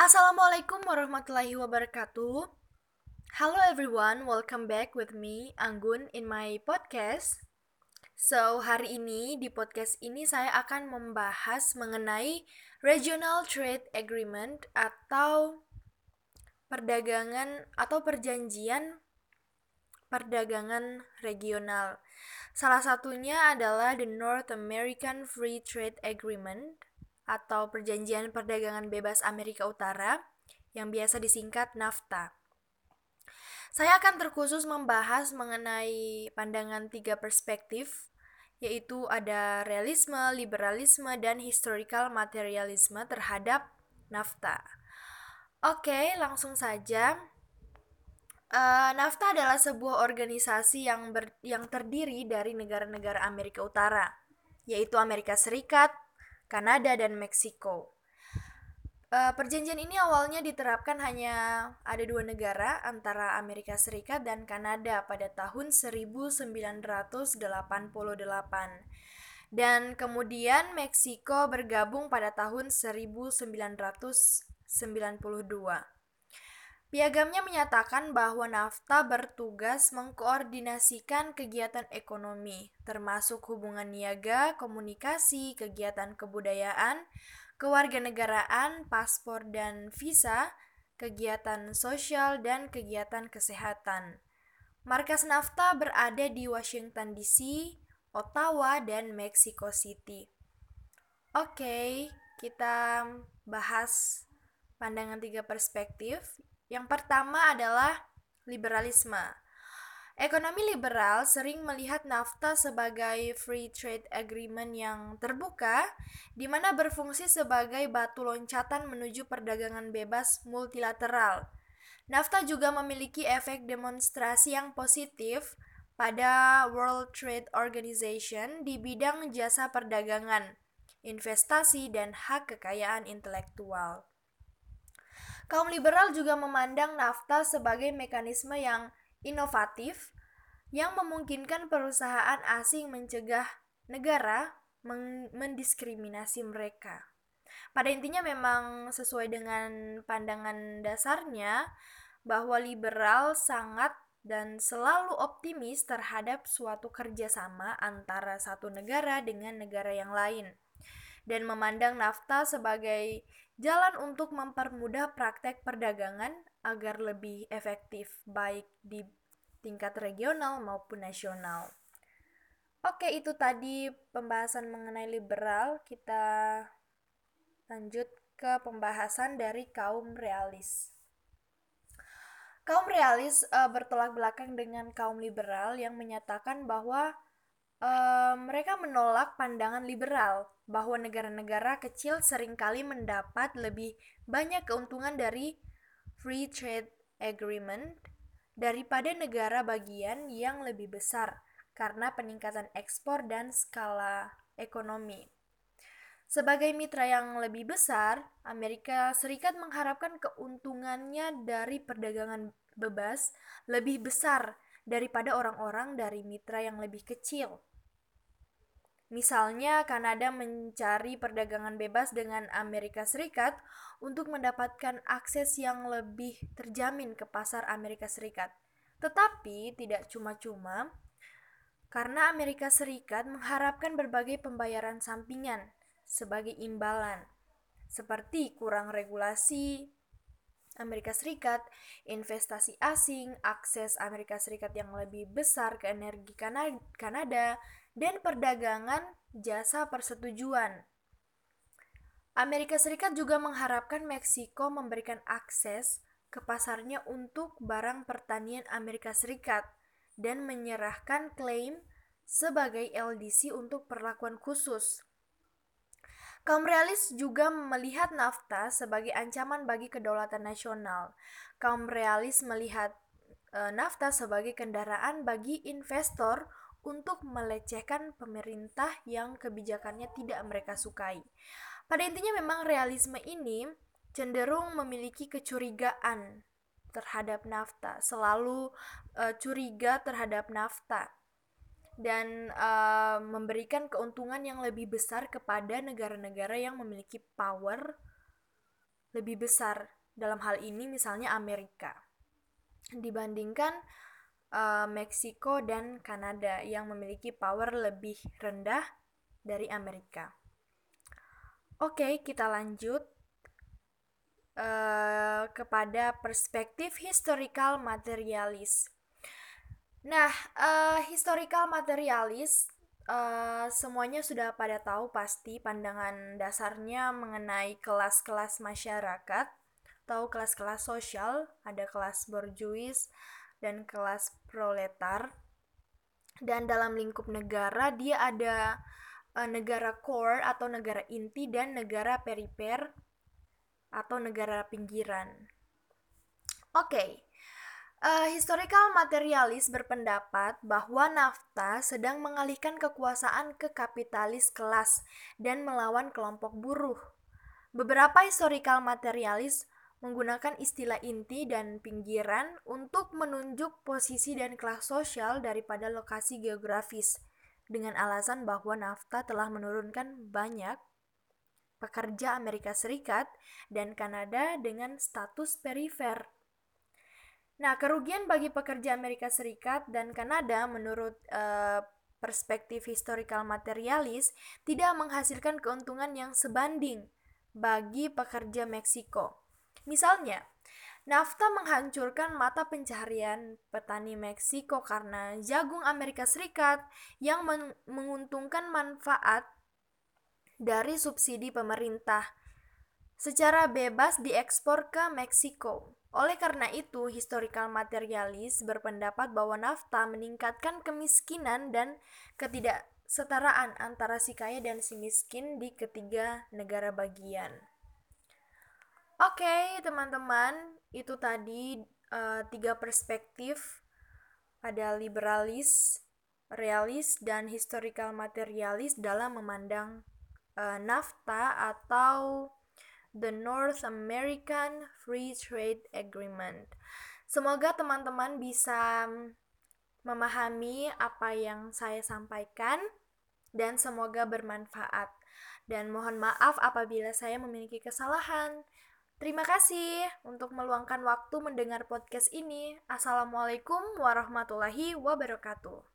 Assalamualaikum warahmatullahi wabarakatuh. Hello everyone, welcome back with me Anggun in my podcast. So, hari ini di podcast ini saya akan membahas mengenai Regional Trade Agreement atau perdagangan atau perjanjian perdagangan regional. Salah satunya adalah the North American Free Trade Agreement atau Perjanjian Perdagangan Bebas Amerika Utara yang biasa disingkat NAFTA. Saya akan terkhusus membahas mengenai pandangan tiga perspektif, yaitu ada realisme, liberalisme, dan historical materialisme terhadap NAFTA. Oke, langsung saja. Uh, NAFTA adalah sebuah organisasi yang ber, yang terdiri dari negara-negara Amerika Utara, yaitu Amerika Serikat, Kanada, dan Meksiko. Uh, perjanjian ini awalnya diterapkan hanya ada dua negara antara Amerika Serikat dan Kanada pada tahun 1988. Dan kemudian Meksiko bergabung pada tahun 1992. Piagamnya menyatakan bahwa NAFTA bertugas mengkoordinasikan kegiatan ekonomi, termasuk hubungan niaga, komunikasi, kegiatan kebudayaan, kewarganegaraan, paspor dan visa, kegiatan sosial, dan kegiatan kesehatan. Markas NAFTA berada di Washington DC, Ottawa, dan Mexico City. Oke, kita bahas pandangan tiga perspektif yang pertama adalah liberalisme. Ekonomi liberal sering melihat NAFTA sebagai free trade agreement yang terbuka, di mana berfungsi sebagai batu loncatan menuju perdagangan bebas multilateral. NAFTA juga memiliki efek demonstrasi yang positif pada World Trade Organization di bidang jasa perdagangan, investasi, dan hak kekayaan intelektual. Kaum liberal juga memandang NAFTA sebagai mekanisme yang inovatif yang memungkinkan perusahaan asing mencegah negara mendiskriminasi mereka. Pada intinya memang sesuai dengan pandangan dasarnya bahwa liberal sangat dan selalu optimis terhadap suatu kerjasama antara satu negara dengan negara yang lain dan memandang NAFTA sebagai jalan untuk mempermudah praktek perdagangan agar lebih efektif baik di tingkat regional maupun nasional. Oke, itu tadi pembahasan mengenai liberal. Kita lanjut ke pembahasan dari kaum realis. Kaum realis e, bertolak belakang dengan kaum liberal yang menyatakan bahwa mereka menolak pandangan liberal bahwa negara-negara kecil sering kali mendapat lebih banyak keuntungan dari free trade agreement daripada negara bagian yang lebih besar karena peningkatan ekspor dan skala ekonomi. Sebagai mitra yang lebih besar, Amerika Serikat mengharapkan keuntungannya dari perdagangan bebas lebih besar daripada orang-orang dari mitra yang lebih kecil. Misalnya, Kanada mencari perdagangan bebas dengan Amerika Serikat untuk mendapatkan akses yang lebih terjamin ke pasar Amerika Serikat. Tetapi tidak cuma-cuma, karena Amerika Serikat mengharapkan berbagai pembayaran sampingan sebagai imbalan, seperti kurang regulasi Amerika Serikat, investasi asing, akses Amerika Serikat yang lebih besar ke energi Kanada, dan perdagangan jasa persetujuan. Amerika Serikat juga mengharapkan Meksiko memberikan akses ke pasarnya untuk barang pertanian Amerika Serikat dan menyerahkan klaim sebagai LDC untuk perlakuan khusus. Kaum realis juga melihat NAFTA sebagai ancaman bagi kedaulatan nasional. Kaum realis melihat e, NAFTA sebagai kendaraan bagi investor untuk melecehkan pemerintah yang kebijakannya tidak mereka sukai. Pada intinya memang realisme ini cenderung memiliki kecurigaan terhadap nafta, selalu uh, curiga terhadap nafta dan uh, memberikan keuntungan yang lebih besar kepada negara-negara yang memiliki power lebih besar dalam hal ini misalnya Amerika dibandingkan uh, Meksiko dan Kanada yang memiliki power lebih rendah dari Amerika. Oke, kita lanjut uh, kepada perspektif historical materialis. Nah, uh, historical materialis Uh, semuanya sudah pada tahu pasti pandangan dasarnya mengenai kelas-kelas masyarakat, tahu kelas-kelas sosial, ada kelas borjuis dan kelas proletar. Dan dalam lingkup negara dia ada uh, negara core atau negara inti dan negara perifer atau negara pinggiran. Oke. Okay. Uh, historical materialis berpendapat bahwa nafta sedang mengalihkan kekuasaan ke kapitalis kelas dan melawan kelompok buruh. Beberapa historical materialis menggunakan istilah inti dan pinggiran untuk menunjuk posisi dan kelas sosial daripada lokasi geografis dengan alasan bahwa nafta telah menurunkan banyak pekerja Amerika Serikat dan Kanada dengan status perifer Nah, kerugian bagi pekerja Amerika Serikat dan Kanada menurut uh, perspektif historical materialis tidak menghasilkan keuntungan yang sebanding bagi pekerja Meksiko. Misalnya, NAFTA menghancurkan mata pencaharian petani Meksiko karena jagung Amerika Serikat yang menguntungkan manfaat dari subsidi pemerintah secara bebas diekspor ke Meksiko. Oleh karena itu, historical materialis berpendapat bahwa nafta meningkatkan kemiskinan dan ketidaksetaraan antara si kaya dan si miskin di ketiga negara bagian. Oke, teman-teman, itu tadi uh, tiga perspektif ada liberalis, realis, dan historical materialis dalam memandang uh, nafta atau the North American Free Trade Agreement. Semoga teman-teman bisa memahami apa yang saya sampaikan dan semoga bermanfaat. Dan mohon maaf apabila saya memiliki kesalahan. Terima kasih untuk meluangkan waktu mendengar podcast ini. Assalamualaikum warahmatullahi wabarakatuh.